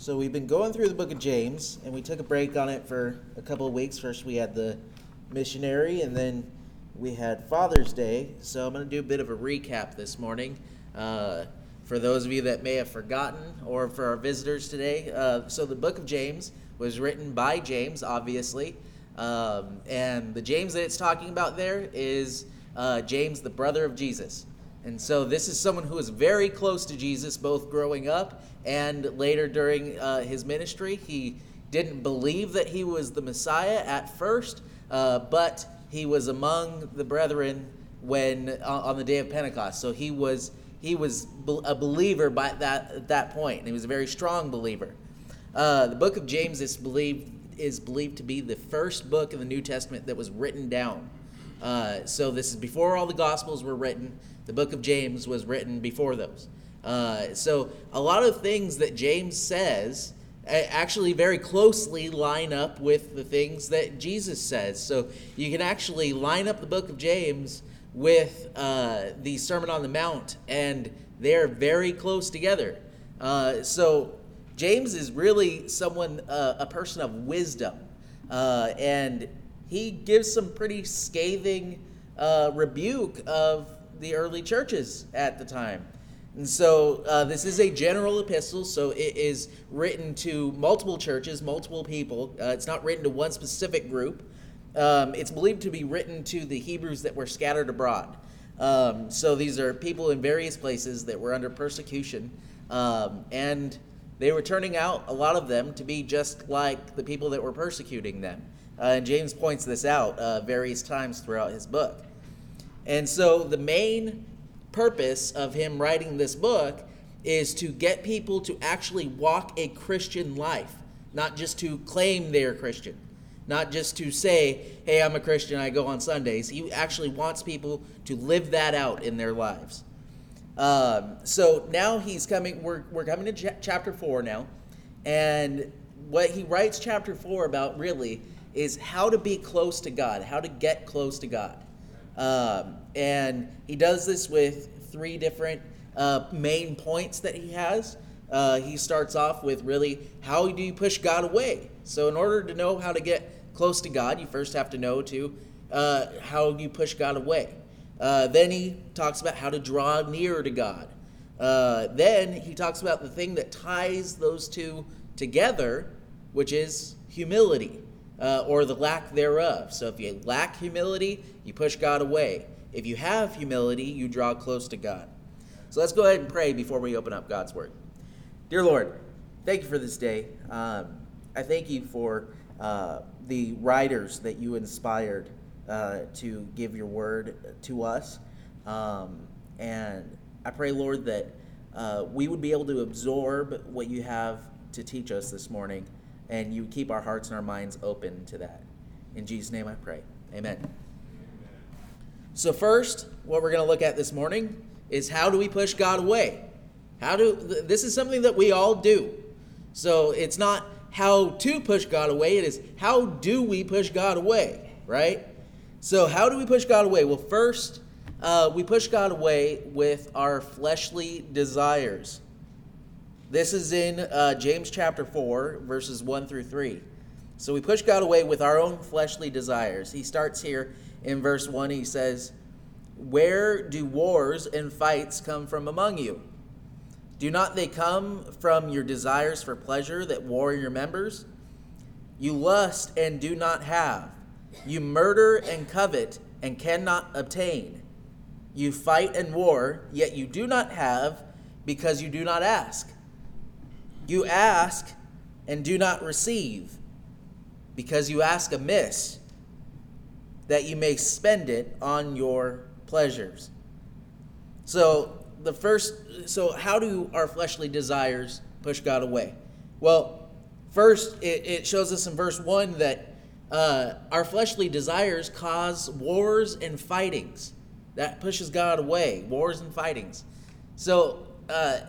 So we've been going through the book of James, and we took a break on it for a couple of weeks. First, we had the missionary, and then we had Father's Day. So I'm going to do a bit of a recap this morning. Uh, for those of you that may have forgotten, or for our visitors today. Uh, so the book of James was written by James, obviously. Um, and the James that it's talking about there is uh, James, the brother of Jesus. And so this is someone who was very close to Jesus, both growing up and later during uh, his ministry. He didn't believe that he was the Messiah at first, uh, but he was among the brethren when uh, on the day of Pentecost. So he was he was a believer by that at that point, and he was a very strong believer. Uh, the book of James is believed is believed to be the first book in the New Testament that was written down. Uh, so this is before all the Gospels were written. The book of James was written before those. Uh, so a lot of things that James says actually very closely line up with the things that Jesus says. So you can actually line up the book of James with uh, the Sermon on the Mount, and they're very close together. Uh, so James is really someone, uh, a person of wisdom, uh, and he gives some pretty scathing uh, rebuke of the early churches at the time. And so uh, this is a general epistle, so it is written to multiple churches, multiple people. Uh, it's not written to one specific group. Um, it's believed to be written to the Hebrews that were scattered abroad. Um, so these are people in various places that were under persecution, um, and they were turning out, a lot of them, to be just like the people that were persecuting them. Uh, and James points this out uh, various times throughout his book. And so the main purpose of him writing this book is to get people to actually walk a Christian life, not just to claim they're Christian, not just to say, hey, I'm a Christian, I go on Sundays. He actually wants people to live that out in their lives. Um, so now he's coming, we're, we're coming to ch- chapter four now. And what he writes chapter four about really is how to be close to God, how to get close to God. Um, and he does this with three different uh, main points that he has. Uh, he starts off with really how do you push God away? So, in order to know how to get close to God, you first have to know to uh, how you push God away. Uh, then he talks about how to draw near to God. Uh, then he talks about the thing that ties those two together, which is humility uh, or the lack thereof. So if you lack humility, you push God away. If you have humility, you draw close to God. So let's go ahead and pray before we open up God's Word. Dear Lord, thank you for this day. Um, I thank you for uh, the writers that you inspired uh, to give your word to us. Um, and I pray, Lord, that uh, we would be able to absorb what you have to teach us this morning and you keep our hearts and our minds open to that. In Jesus' name I pray. Amen. So, first, what we're going to look at this morning is how do we push God away? How do this is something that we all do. So, it's not how to push God away, it is how do we push God away, right? So, how do we push God away? Well, first, uh, we push God away with our fleshly desires. This is in uh, James chapter 4, verses 1 through 3. So we push God away with our own fleshly desires. He starts here in verse 1. He says, Where do wars and fights come from among you? Do not they come from your desires for pleasure that war in your members? You lust and do not have. You murder and covet and cannot obtain. You fight and war, yet you do not have because you do not ask. You ask and do not receive, because you ask amiss, that you may spend it on your pleasures. So, the first, so how do our fleshly desires push God away? Well, first, it, it shows us in verse 1 that uh, our fleshly desires cause wars and fightings. That pushes God away, wars and fightings. So, uh,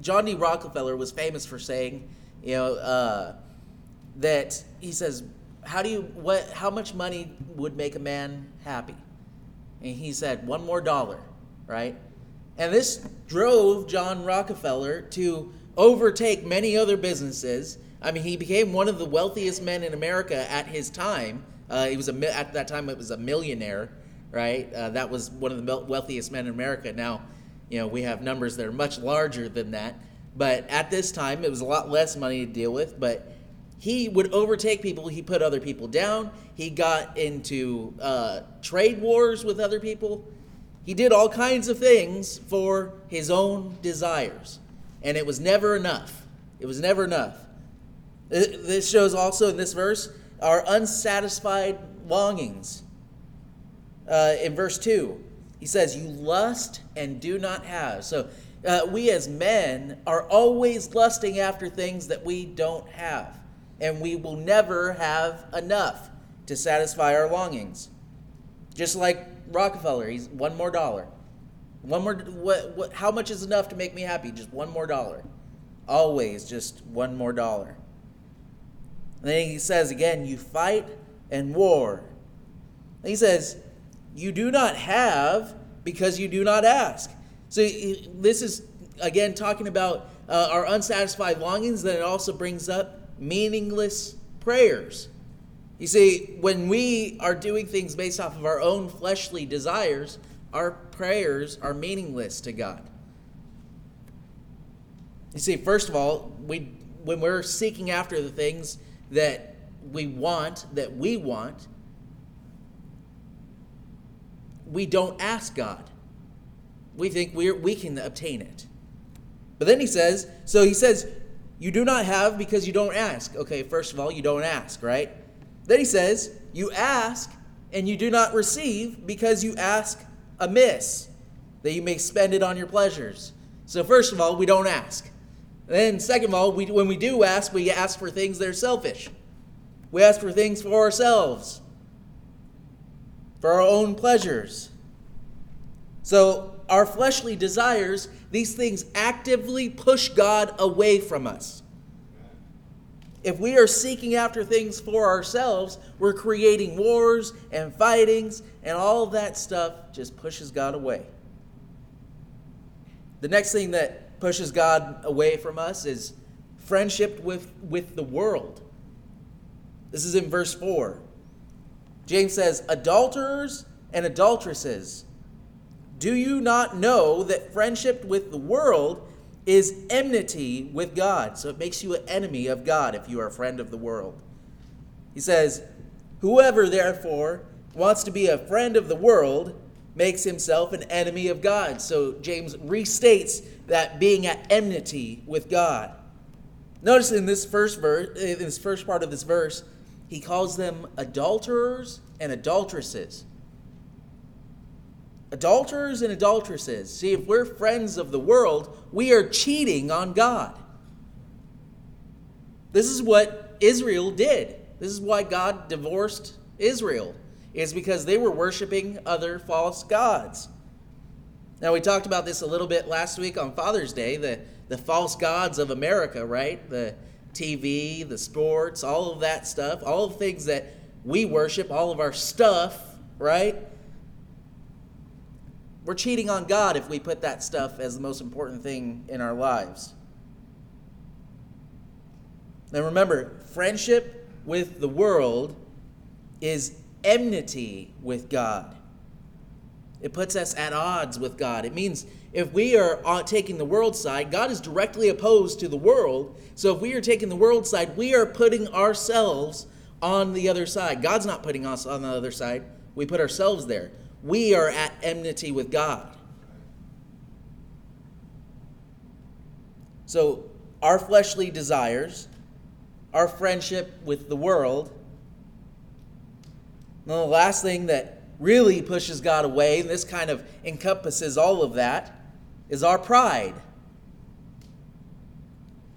John D. Rockefeller was famous for saying, you know, uh, that he says, "How do you what? How much money would make a man happy?" And he said, "One more dollar," right? And this drove John Rockefeller to overtake many other businesses. I mean, he became one of the wealthiest men in America at his time. Uh, he was a at that time it was a millionaire, right? Uh, that was one of the wealthiest men in America. Now, you know, we have numbers that are much larger than that, but at this time it was a lot less money to deal with. But he would overtake people. He put other people down. He got into uh, trade wars with other people. He did all kinds of things for his own desires, and it was never enough. It was never enough. This shows also in this verse our unsatisfied longings. Uh, in verse 2, he says, You lust and do not have. So uh, we as men are always lusting after things that we don't have, and we will never have enough to satisfy our longings. Just like Rockefeller, he's one more dollar. One more, what, what, how much is enough to make me happy? Just one more dollar. Always just one more dollar. And then he says again, you fight and war. And he says, you do not have because you do not ask. So this is, again, talking about uh, our unsatisfied longings, then it also brings up meaningless prayers. You see, when we are doing things based off of our own fleshly desires, our prayers are meaningless to God. You see, first of all, we when we're seeking after the things that we want, that we want, we don't ask God. We think we we can obtain it. But then he says, so he says, you do not have because you don't ask. Okay, first of all, you don't ask, right? Then he says, you ask and you do not receive because you ask amiss, that you may spend it on your pleasures. So, first of all, we don't ask. Then, second of all, we, when we do ask, we ask for things that are selfish. We ask for things for ourselves, for our own pleasures. So, our fleshly desires, these things actively push God away from us. If we are seeking after things for ourselves, we're creating wars and fightings, and all that stuff just pushes God away. The next thing that pushes God away from us is friendship with, with the world. This is in verse 4. James says, Adulterers and adulteresses, do you not know that friendship with the world is enmity with God? So it makes you an enemy of God if you are a friend of the world. He says, Whoever therefore wants to be a friend of the world makes himself an enemy of God. So James restates that being at enmity with God. Notice in this first verse, in this first part of this verse, he calls them adulterers and adulteresses. Adulterers and adulteresses. See, if we're friends of the world, we are cheating on God. This is what Israel did. This is why God divorced Israel, is because they were worshiping other false gods. Now, we talked about this a little bit last week on Father's Day the, the false gods of America, right? The TV, the sports, all of that stuff, all the things that we worship, all of our stuff, right? We're cheating on God if we put that stuff as the most important thing in our lives. Now remember, friendship with the world is enmity with God. It puts us at odds with God. It means if we are taking the world side, God is directly opposed to the world. So if we are taking the world side, we are putting ourselves on the other side. God's not putting us on the other side, we put ourselves there we are at enmity with God. So, our fleshly desires, our friendship with the world, and the last thing that really pushes God away, and this kind of encompasses all of that, is our pride.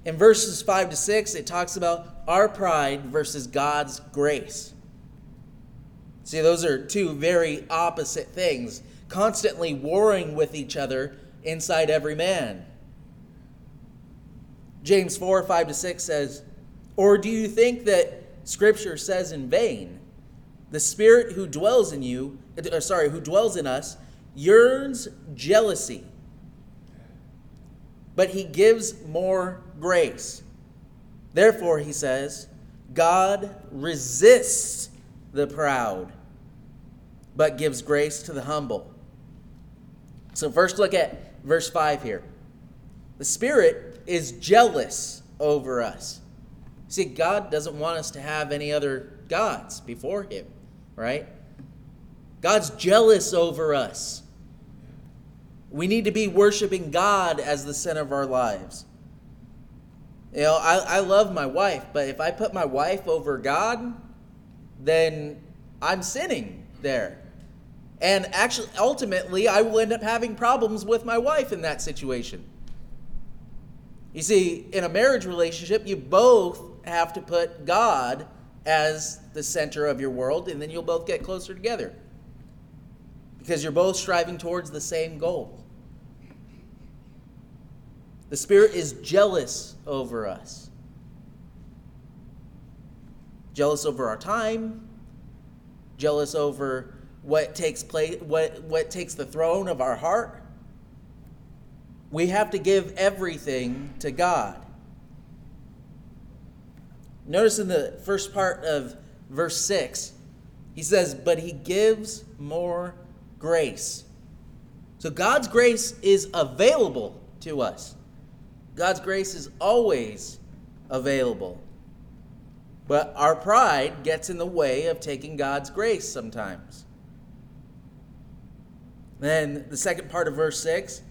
In verses 5 to 6, it talks about our pride versus God's grace. See, those are two very opposite things, constantly warring with each other inside every man. James 4 5 to 6 says, Or do you think that Scripture says in vain, the Spirit who dwells in you, or sorry, who dwells in us, yearns jealousy, but he gives more grace. Therefore, he says, God resists the proud, but gives grace to the humble. So, first look at verse 5 here. The Spirit is jealous over us. See, God doesn't want us to have any other gods before Him, right? God's jealous over us. We need to be worshiping God as the center of our lives. You know, I, I love my wife, but if I put my wife over God, then I'm sinning there. And actually, ultimately, I will end up having problems with my wife in that situation. You see, in a marriage relationship, you both have to put God as the center of your world, and then you'll both get closer together. Because you're both striving towards the same goal. The Spirit is jealous over us. Jealous over our time, jealous over what takes place what, what takes the throne of our heart. We have to give everything to God. Notice in the first part of verse 6, he says, But he gives more grace. So God's grace is available to us. God's grace is always available. But our pride gets in the way of taking God's grace sometimes. Then the second part of verse 6,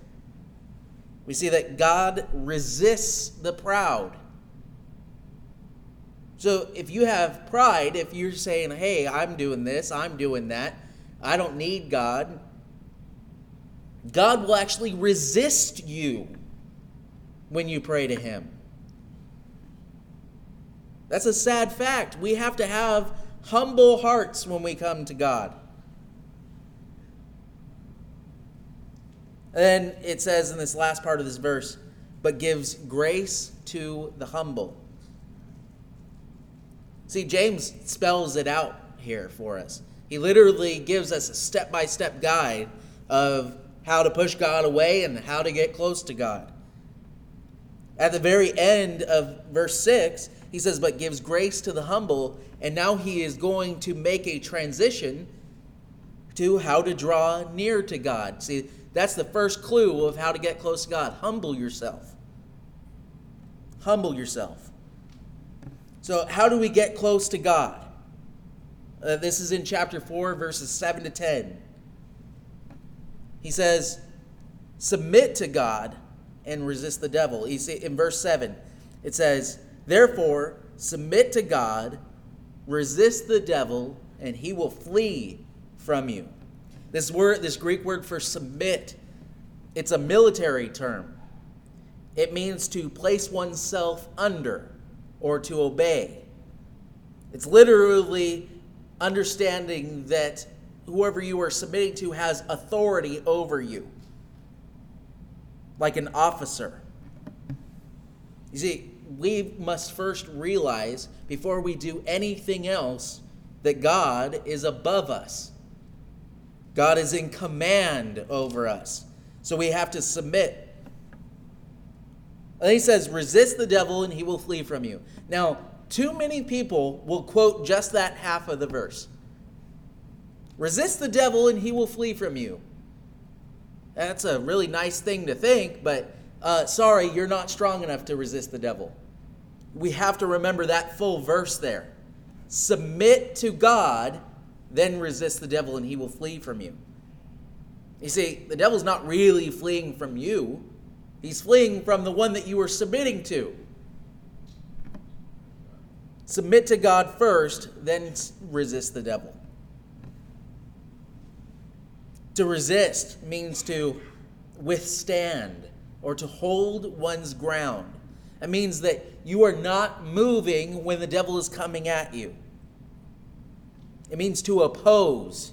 we see that God resists the proud. So if you have pride, if you're saying, hey, I'm doing this, I'm doing that, I don't need God, God will actually resist you when you pray to Him. That's a sad fact. We have to have humble hearts when we come to God. And then it says in this last part of this verse, but gives grace to the humble. See, James spells it out here for us. He literally gives us a step by step guide of how to push God away and how to get close to God. At the very end of verse 6, he says, But gives grace to the humble. And now he is going to make a transition to how to draw near to God. See, that's the first clue of how to get close to God. Humble yourself. Humble yourself. So, how do we get close to God? Uh, this is in chapter 4, verses 7 to 10. He says, Submit to God and resist the devil. You see, in verse 7, it says, Therefore, submit to God, resist the devil, and he will flee from you. This word, this Greek word for submit, it's a military term. It means to place oneself under or to obey. It's literally understanding that whoever you are submitting to has authority over you like an officer. You see, we must first realize before we do anything else that God is above us. God is in command over us. So we have to submit. And he says, resist the devil and he will flee from you. Now, too many people will quote just that half of the verse. Resist the devil and he will flee from you. That's a really nice thing to think, but uh, sorry, you're not strong enough to resist the devil. We have to remember that full verse there. Submit to God, then resist the devil, and he will flee from you. You see, the devil's not really fleeing from you, he's fleeing from the one that you are submitting to. Submit to God first, then resist the devil. To resist means to withstand or to hold one's ground. It means that you are not moving when the devil is coming at you. It means to oppose.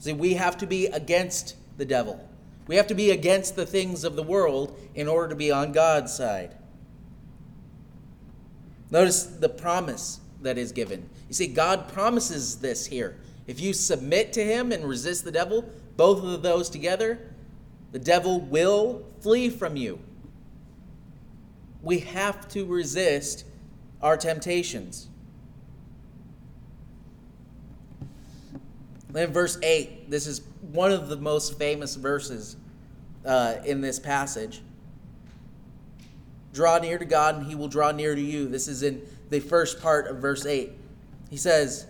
See, we have to be against the devil. We have to be against the things of the world in order to be on God's side. Notice the promise that is given. You see, God promises this here. If you submit to him and resist the devil, both of those together, the devil will flee from you. we have to resist our temptations. Then, verse 8, this is one of the most famous verses uh, in this passage. Draw near to God, and he will draw near to you. This is in the first part of verse 8. He says,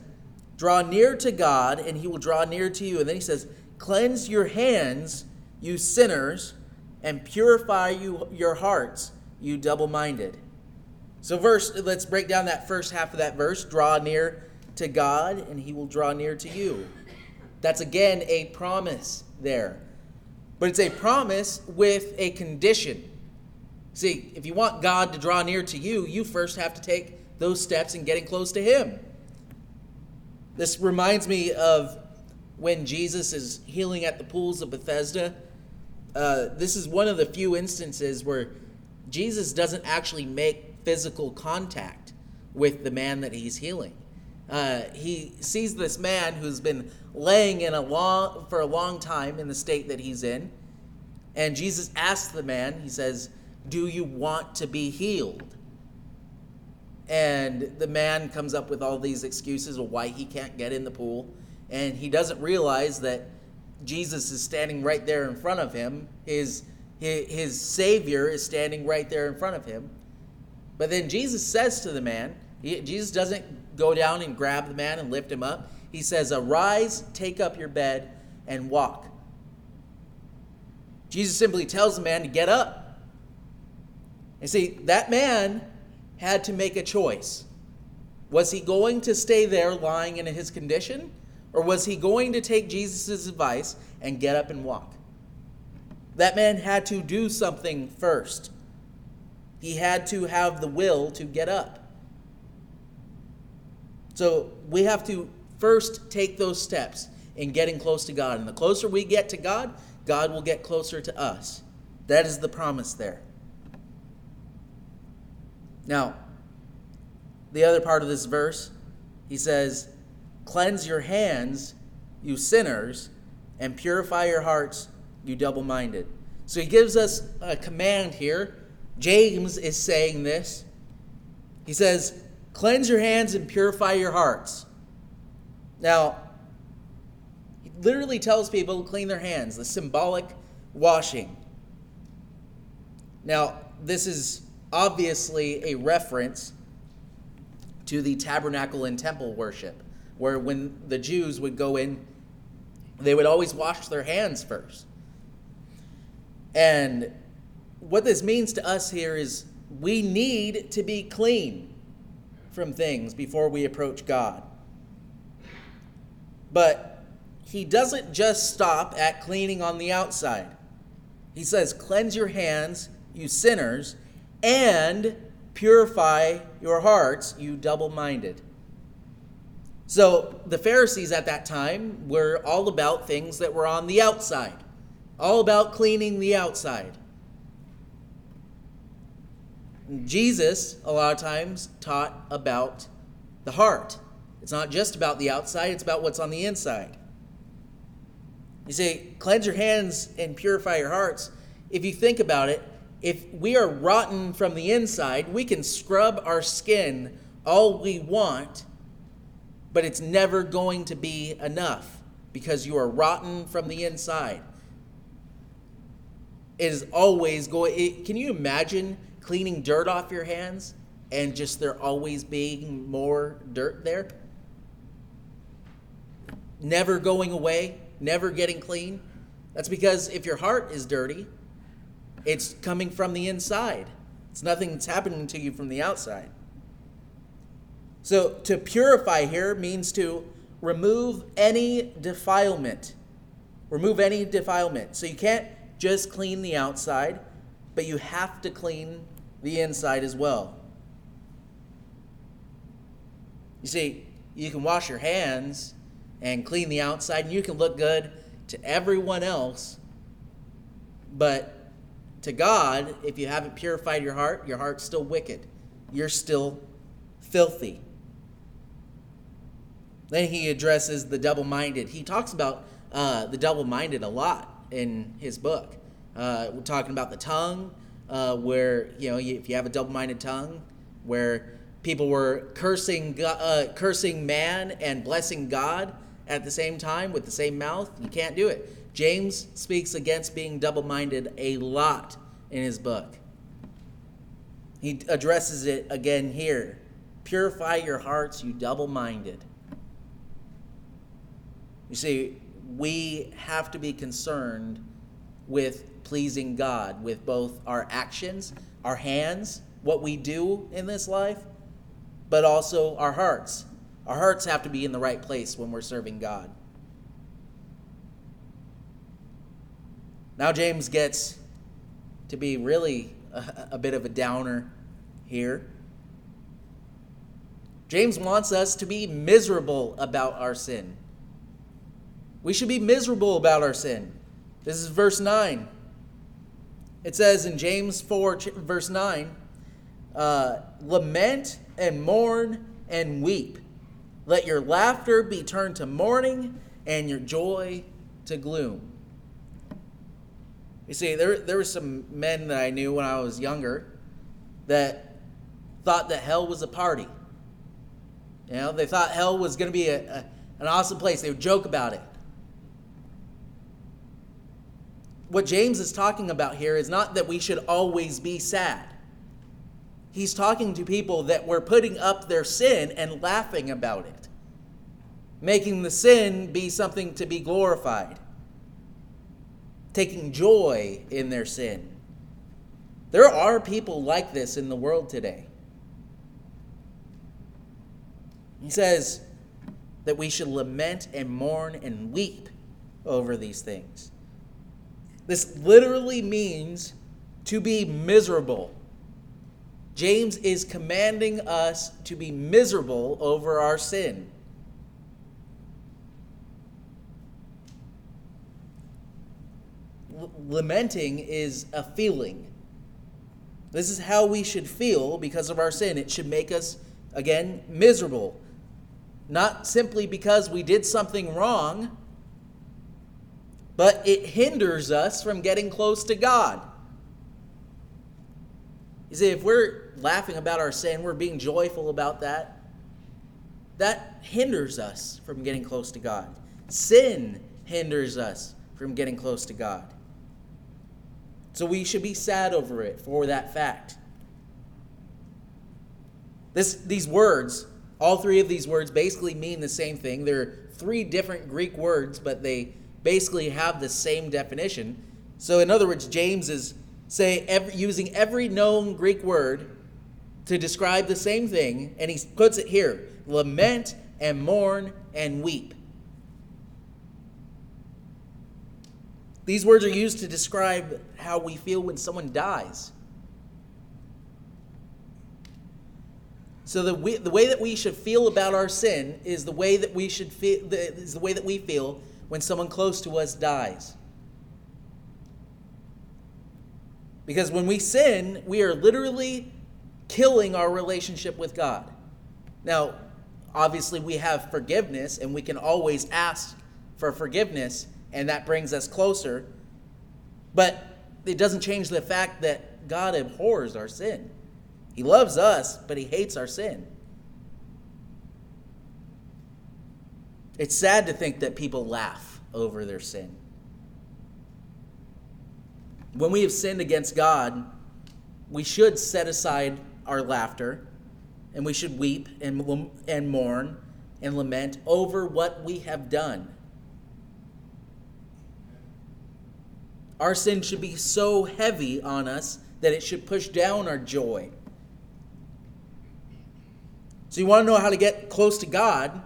Draw near to God, and he will draw near to you. And then he says, Cleanse your hands, you sinners, and purify you, your hearts, you double minded. So, verse, let's break down that first half of that verse. Draw near to God, and he will draw near to you. That's again a promise there. But it's a promise with a condition. See, if you want God to draw near to you, you first have to take those steps in getting close to Him. This reminds me of when Jesus is healing at the pools of Bethesda. Uh, this is one of the few instances where Jesus doesn't actually make physical contact with the man that he's healing. Uh, he sees this man who's been laying in a long for a long time in the state that he's in, and Jesus asks the man. He says, "Do you want to be healed?" And the man comes up with all these excuses of why he can't get in the pool, and he doesn't realize that Jesus is standing right there in front of him. His his, Savior is standing right there in front of him. But then Jesus says to the man, Jesus doesn't go down and grab the man and lift him up. He says, Arise, take up your bed, and walk. Jesus simply tells the man to get up. And see, that man had to make a choice. Was he going to stay there lying in his condition? Or was he going to take Jesus' advice and get up and walk? That man had to do something first. He had to have the will to get up. So we have to first take those steps in getting close to God. And the closer we get to God, God will get closer to us. That is the promise there. Now, the other part of this verse, he says, Cleanse your hands, you sinners, and purify your hearts, you double minded. So he gives us a command here. James is saying this. He says, Cleanse your hands and purify your hearts. Now, he literally tells people to clean their hands, the symbolic washing. Now, this is obviously a reference to the tabernacle and temple worship, where when the Jews would go in, they would always wash their hands first. And what this means to us here is we need to be clean from things before we approach God. But he doesn't just stop at cleaning on the outside. He says, Cleanse your hands, you sinners, and purify your hearts, you double minded. So the Pharisees at that time were all about things that were on the outside, all about cleaning the outside. Jesus, a lot of times, taught about the heart. It's not just about the outside, it's about what's on the inside. You say, cleanse your hands and purify your hearts. If you think about it, if we are rotten from the inside, we can scrub our skin all we want, but it's never going to be enough because you are rotten from the inside. Is always going. It, can you imagine cleaning dirt off your hands and just there always being more dirt there? Never going away, never getting clean? That's because if your heart is dirty, it's coming from the inside. It's nothing that's happening to you from the outside. So to purify here means to remove any defilement. Remove any defilement. So you can't just clean the outside, but you have to clean the inside as well. You see, you can wash your hands and clean the outside, and you can look good to everyone else, but to God, if you haven't purified your heart, your heart's still wicked. You're still filthy. Then he addresses the double minded. He talks about uh, the double minded a lot in his book. Uh, we're talking about the tongue, uh, where you know if you have a double-minded tongue, where people were cursing uh, cursing man and blessing God at the same time with the same mouth. You can't do it. James speaks against being double-minded a lot in his book. He addresses it again here. Purify your hearts, you double-minded. You see, we have to be concerned with pleasing God with both our actions, our hands, what we do in this life, but also our hearts. Our hearts have to be in the right place when we're serving God. Now, James gets to be really a, a bit of a downer here. James wants us to be miserable about our sin. We should be miserable about our sin. This is verse 9. It says in James 4, verse 9, uh, lament and mourn and weep. Let your laughter be turned to mourning and your joy to gloom. You see, there, there were some men that I knew when I was younger that thought that hell was a party. You know, they thought hell was going to be a, a, an awesome place. They would joke about it. What James is talking about here is not that we should always be sad. He's talking to people that were putting up their sin and laughing about it, making the sin be something to be glorified, taking joy in their sin. There are people like this in the world today. He says that we should lament and mourn and weep over these things. This literally means to be miserable James is commanding us to be miserable over our sin. L- lamenting is a feeling. This is how we should feel because of our sin. It should make us, again, miserable. Not simply because we did something wrong, but it hinders us from getting close to God. You see, if we're laughing about our sin, we're being joyful about that, that hinders us from getting close to God. Sin hinders us from getting close to God. So we should be sad over it for that fact. This, these words, all three of these words basically mean the same thing. They're three different Greek words, but they basically have the same definition. So, in other words, James is say every, using every known Greek word to describe the same thing, and he puts it here lament and mourn and weep. These words are used to describe how we feel when someone dies. So the, we, the way that we should feel about our sin is the way that we should feel is the way that we feel when someone close to us dies. Because when we sin, we are literally killing our relationship with God. Now, obviously, we have forgiveness and we can always ask for forgiveness, and that brings us closer. But it doesn't change the fact that God abhors our sin. He loves us, but He hates our sin. It's sad to think that people laugh over their sin when we have sinned against God, we should set aside our laughter and we should weep and, and mourn and lament over what we have done. Our sin should be so heavy on us that it should push down our joy. So, you want to know how to get close to God?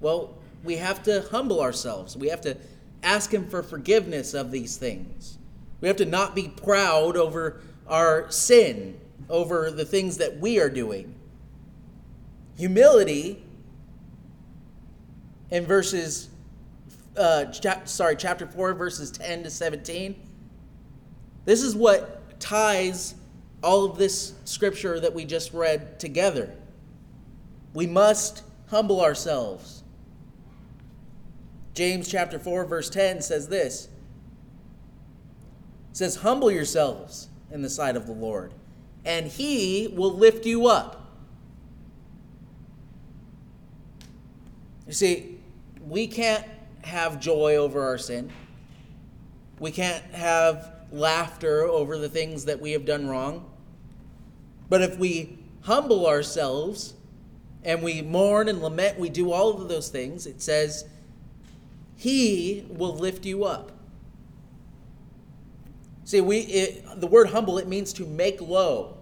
Well, we have to humble ourselves. We have to ask Him for forgiveness of these things. We have to not be proud over our sin, over the things that we are doing. Humility in verses, uh, sorry, chapter 4, verses 10 to 17. This is what ties all of this scripture that we just read together. We must humble ourselves. James chapter 4, verse 10 says this says, Humble yourselves in the sight of the Lord, and he will lift you up. You see, we can't have joy over our sin. We can't have laughter over the things that we have done wrong. But if we humble ourselves and we mourn and lament, we do all of those things, it says, He will lift you up. See, we it, the word humble it means to make low.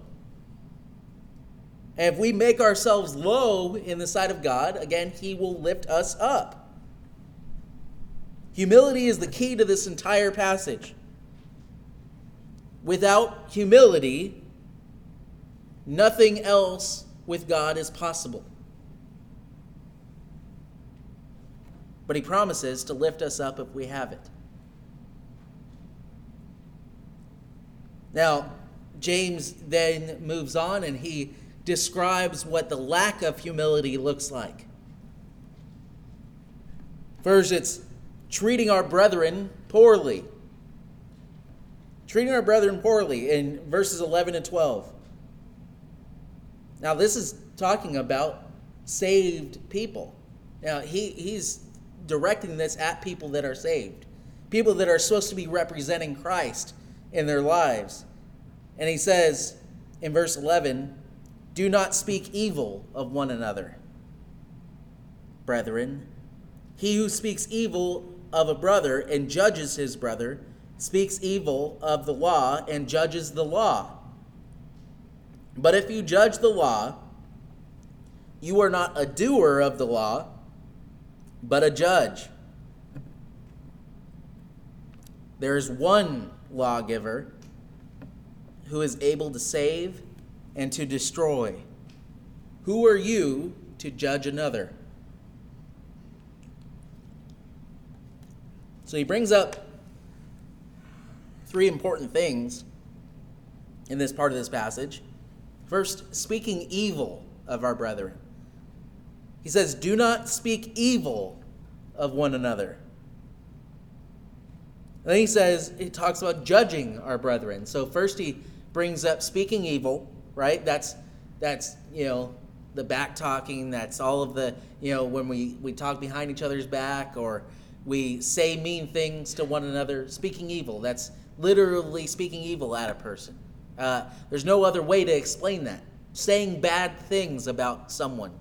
And if we make ourselves low in the sight of God, again, He will lift us up. Humility is the key to this entire passage. Without humility, nothing else with God is possible. But He promises to lift us up if we have it. Now, James then moves on and he describes what the lack of humility looks like. First, it's treating our brethren poorly. Treating our brethren poorly in verses 11 and 12. Now, this is talking about saved people. Now, he, he's directing this at people that are saved, people that are supposed to be representing Christ in their lives. And he says in verse 11, Do not speak evil of one another, brethren. He who speaks evil of a brother and judges his brother speaks evil of the law and judges the law. But if you judge the law, you are not a doer of the law, but a judge. There is one lawgiver who is able to save and to destroy. Who are you to judge another? So he brings up three important things in this part of this passage. First, speaking evil of our brethren. He says, Do not speak evil of one another. And then he says, he talks about judging our brethren. So first he brings up speaking evil, right? That's that's you know the back talking. That's all of the you know when we we talk behind each other's back or we say mean things to one another. Speaking evil. That's literally speaking evil at a person. Uh, there's no other way to explain that. Saying bad things about someone,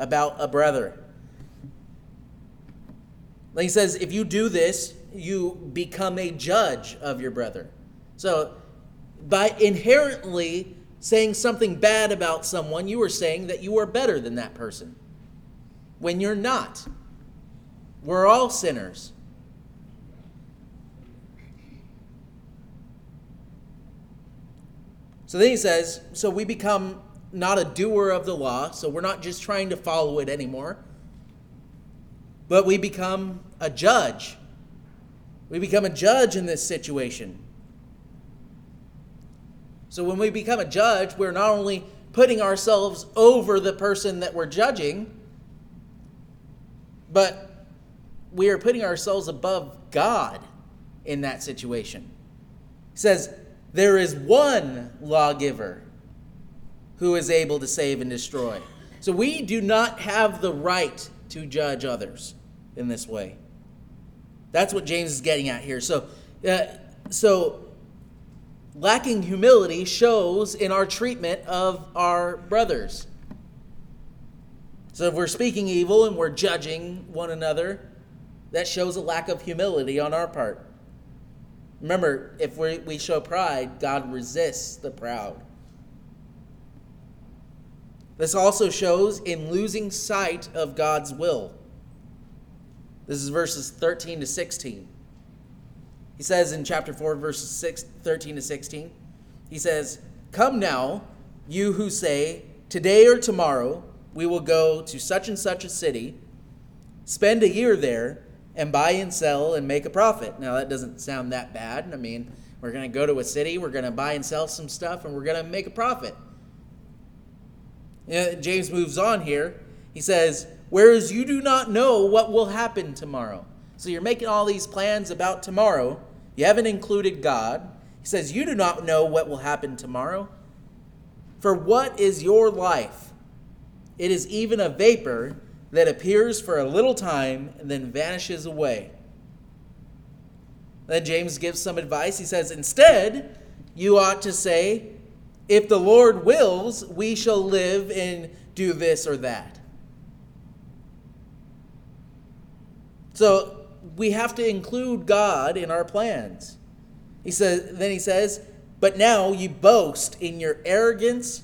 about a brother. Then he says, if you do this, you become a judge of your brother. So, by inherently saying something bad about someone, you are saying that you are better than that person when you're not. We're all sinners. So then he says, so we become not a doer of the law, so we're not just trying to follow it anymore, but we become a judge. We become a judge in this situation. So when we become a judge, we're not only putting ourselves over the person that we're judging, but we are putting ourselves above God in that situation. He says, there is one lawgiver who is able to save and destroy. So we do not have the right to judge others in this way. That's what James is getting at here. So, uh, so lacking humility shows in our treatment of our brothers. So if we're speaking evil and we're judging one another, that shows a lack of humility on our part. Remember, if we, we show pride, God resists the proud. This also shows in losing sight of God's will. This is verses 13 to 16. He says in chapter 4, verses 6, 13 to 16, he says, Come now, you who say, Today or tomorrow we will go to such and such a city, spend a year there, and buy and sell and make a profit. Now, that doesn't sound that bad. I mean, we're going to go to a city, we're going to buy and sell some stuff, and we're going to make a profit. James moves on here. He says, Whereas you do not know what will happen tomorrow. So you're making all these plans about tomorrow. You haven't included God. He says, You do not know what will happen tomorrow. For what is your life? It is even a vapor that appears for a little time and then vanishes away. Then James gives some advice. He says, Instead, you ought to say, If the Lord wills, we shall live and do this or that. So we have to include God in our plans. He says, then he says, but now you boast in your arrogance.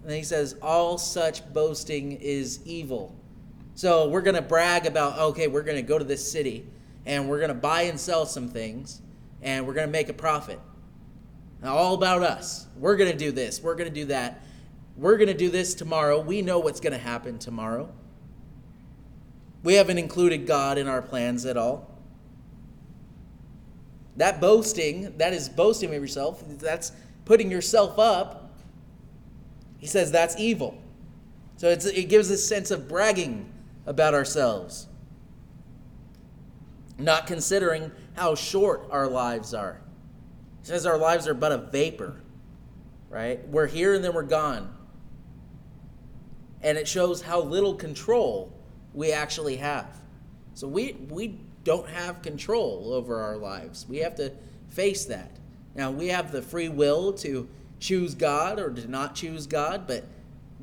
And then he says, all such boasting is evil. So we're going to brag about, okay, we're going to go to this city and we're going to buy and sell some things and we're going to make a profit. All about us. We're going to do this. We're going to do that. We're going to do this tomorrow. We know what's going to happen tomorrow. We haven't included God in our plans at all. That boasting, that is boasting of yourself, that's putting yourself up. He says that's evil. So it gives a sense of bragging about ourselves, not considering how short our lives are. Says our lives are but a vapor, right? We're here and then we're gone. And it shows how little control we actually have. So we, we don't have control over our lives. We have to face that. Now, we have the free will to choose God or to not choose God, but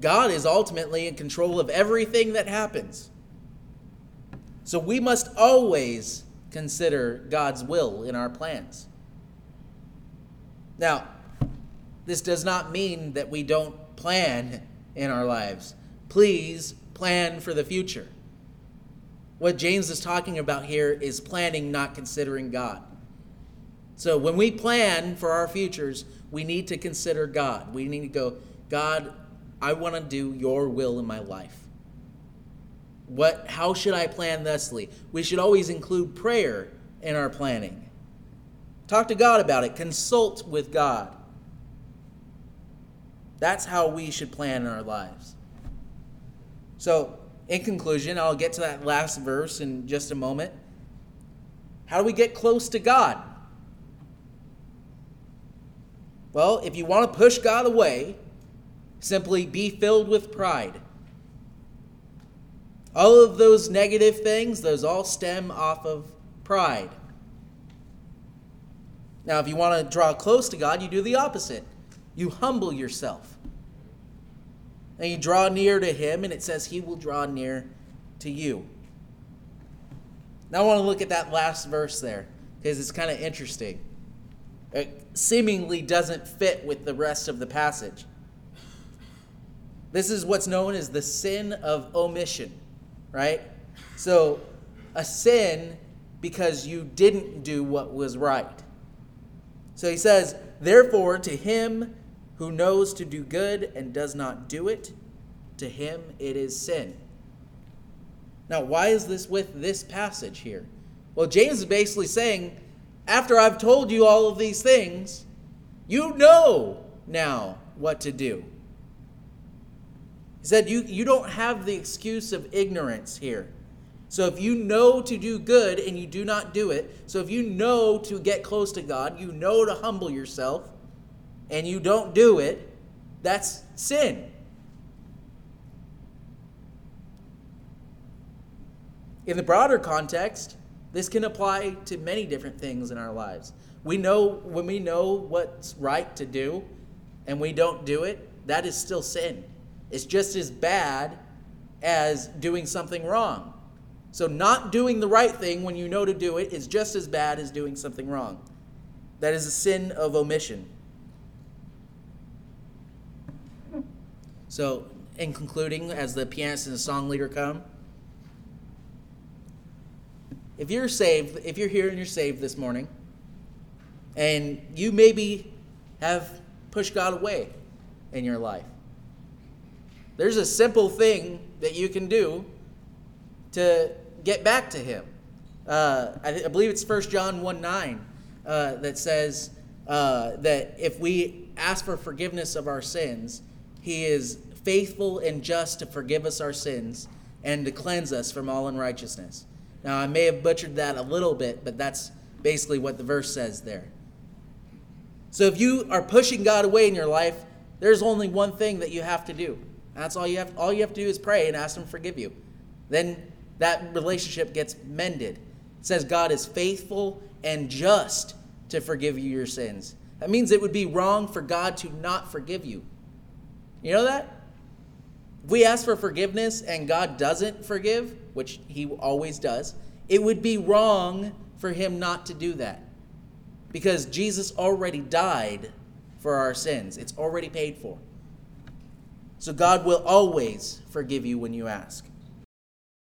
God is ultimately in control of everything that happens. So we must always consider God's will in our plans. Now, this does not mean that we don't plan in our lives. Please plan for the future. What James is talking about here is planning, not considering God. So when we plan for our futures, we need to consider God. We need to go, God, I want to do your will in my life. What how should I plan thusly? We should always include prayer in our planning. Talk to God about it, consult with God. That's how we should plan in our lives. So, in conclusion, I'll get to that last verse in just a moment. How do we get close to God? Well, if you want to push God away, simply be filled with pride. All of those negative things, those all stem off of pride. Now, if you want to draw close to God, you do the opposite. You humble yourself. And you draw near to him, and it says he will draw near to you. Now I want to look at that last verse there because it's kind of interesting. It seemingly doesn't fit with the rest of the passage. This is what's known as the sin of omission, right? So, a sin because you didn't do what was right. So he says, Therefore, to him who knows to do good and does not do it, to him it is sin. Now, why is this with this passage here? Well, James is basically saying, after I've told you all of these things, you know now what to do. He said, you, you don't have the excuse of ignorance here. So if you know to do good and you do not do it, so if you know to get close to God, you know to humble yourself, and you don't do it, that's sin. In the broader context, this can apply to many different things in our lives. We know when we know what's right to do and we don't do it, that is still sin. It's just as bad as doing something wrong. So, not doing the right thing when you know to do it is just as bad as doing something wrong. That is a sin of omission. So, in concluding, as the pianist and the song leader come, if you're saved, if you're here and you're saved this morning, and you maybe have pushed God away in your life, there's a simple thing that you can do to get back to Him. Uh, I, I, believe it's 1 John 1 9 uh, that says uh, that if we ask for forgiveness of our sins, he is faithful and just to forgive us our sins and to cleanse us from all unrighteousness. Now, I may have butchered that a little bit, but that's basically what the verse says there. So if you are pushing God away in your life, there's only one thing that you have to do. That's all you have all you have to do is pray and ask him to forgive you. Then that relationship gets mended. It says God is faithful and just to forgive you your sins. That means it would be wrong for God to not forgive you. You know that? If we ask for forgiveness and God doesn't forgive, which he always does, it would be wrong for him not to do that. Because Jesus already died for our sins. It's already paid for. So God will always forgive you when you ask.